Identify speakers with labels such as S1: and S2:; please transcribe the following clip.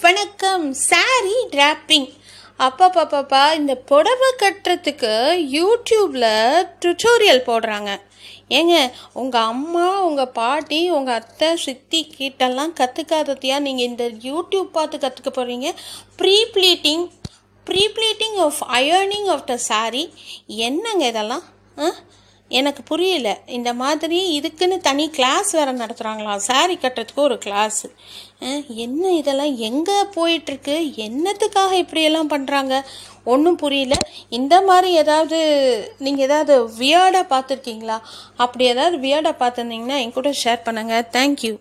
S1: வணக்கம். Sorry dropping அப்பா பாப்பாப்பா இந்த புடவை கட்டுறதுக்கு யூடியூப்பில் டுட்டோரியல் போடுறாங்க. ஏங்க உங்கள் அம்மா உங்கள் பாட்டி உங்கள் அத்தை சித்தி கிட்டெல்லாம் கற்றுக்காததையா நீங்கள் இந்த யூடியூப் பார்த்து கற்றுக்க போகிறீங்க pre pleating pre pleating of ironing of the sari என்னங்க இதெல்லாம்? ஆ? எனக்கு புரியல. இந்த மாதிரி இதுக்குன்னு தனி கிளாஸ் வேறு நடத்துகிறாங்களா சாரி கட்டுறதுக்கு ஒரு கிளாஸு என்ன இதெல்லாம்? எங்கே போயிட்டுருக்கு? என்னத்துக்காக இப்படியெல்லாம் பண்ணுறாங்க ஒன்றும் புரியல. இந்த மாதிரி ஏதாவது நீங்கள் ஏதாவது வியர்டாக பார்த்துருக்கீங்களா? அப்படி ஏதாவது வியர்டாக பார்த்துருந்தீங்கன்னா என் கூட ஷேர் பண்ணுங்கள் தேங்க்யூ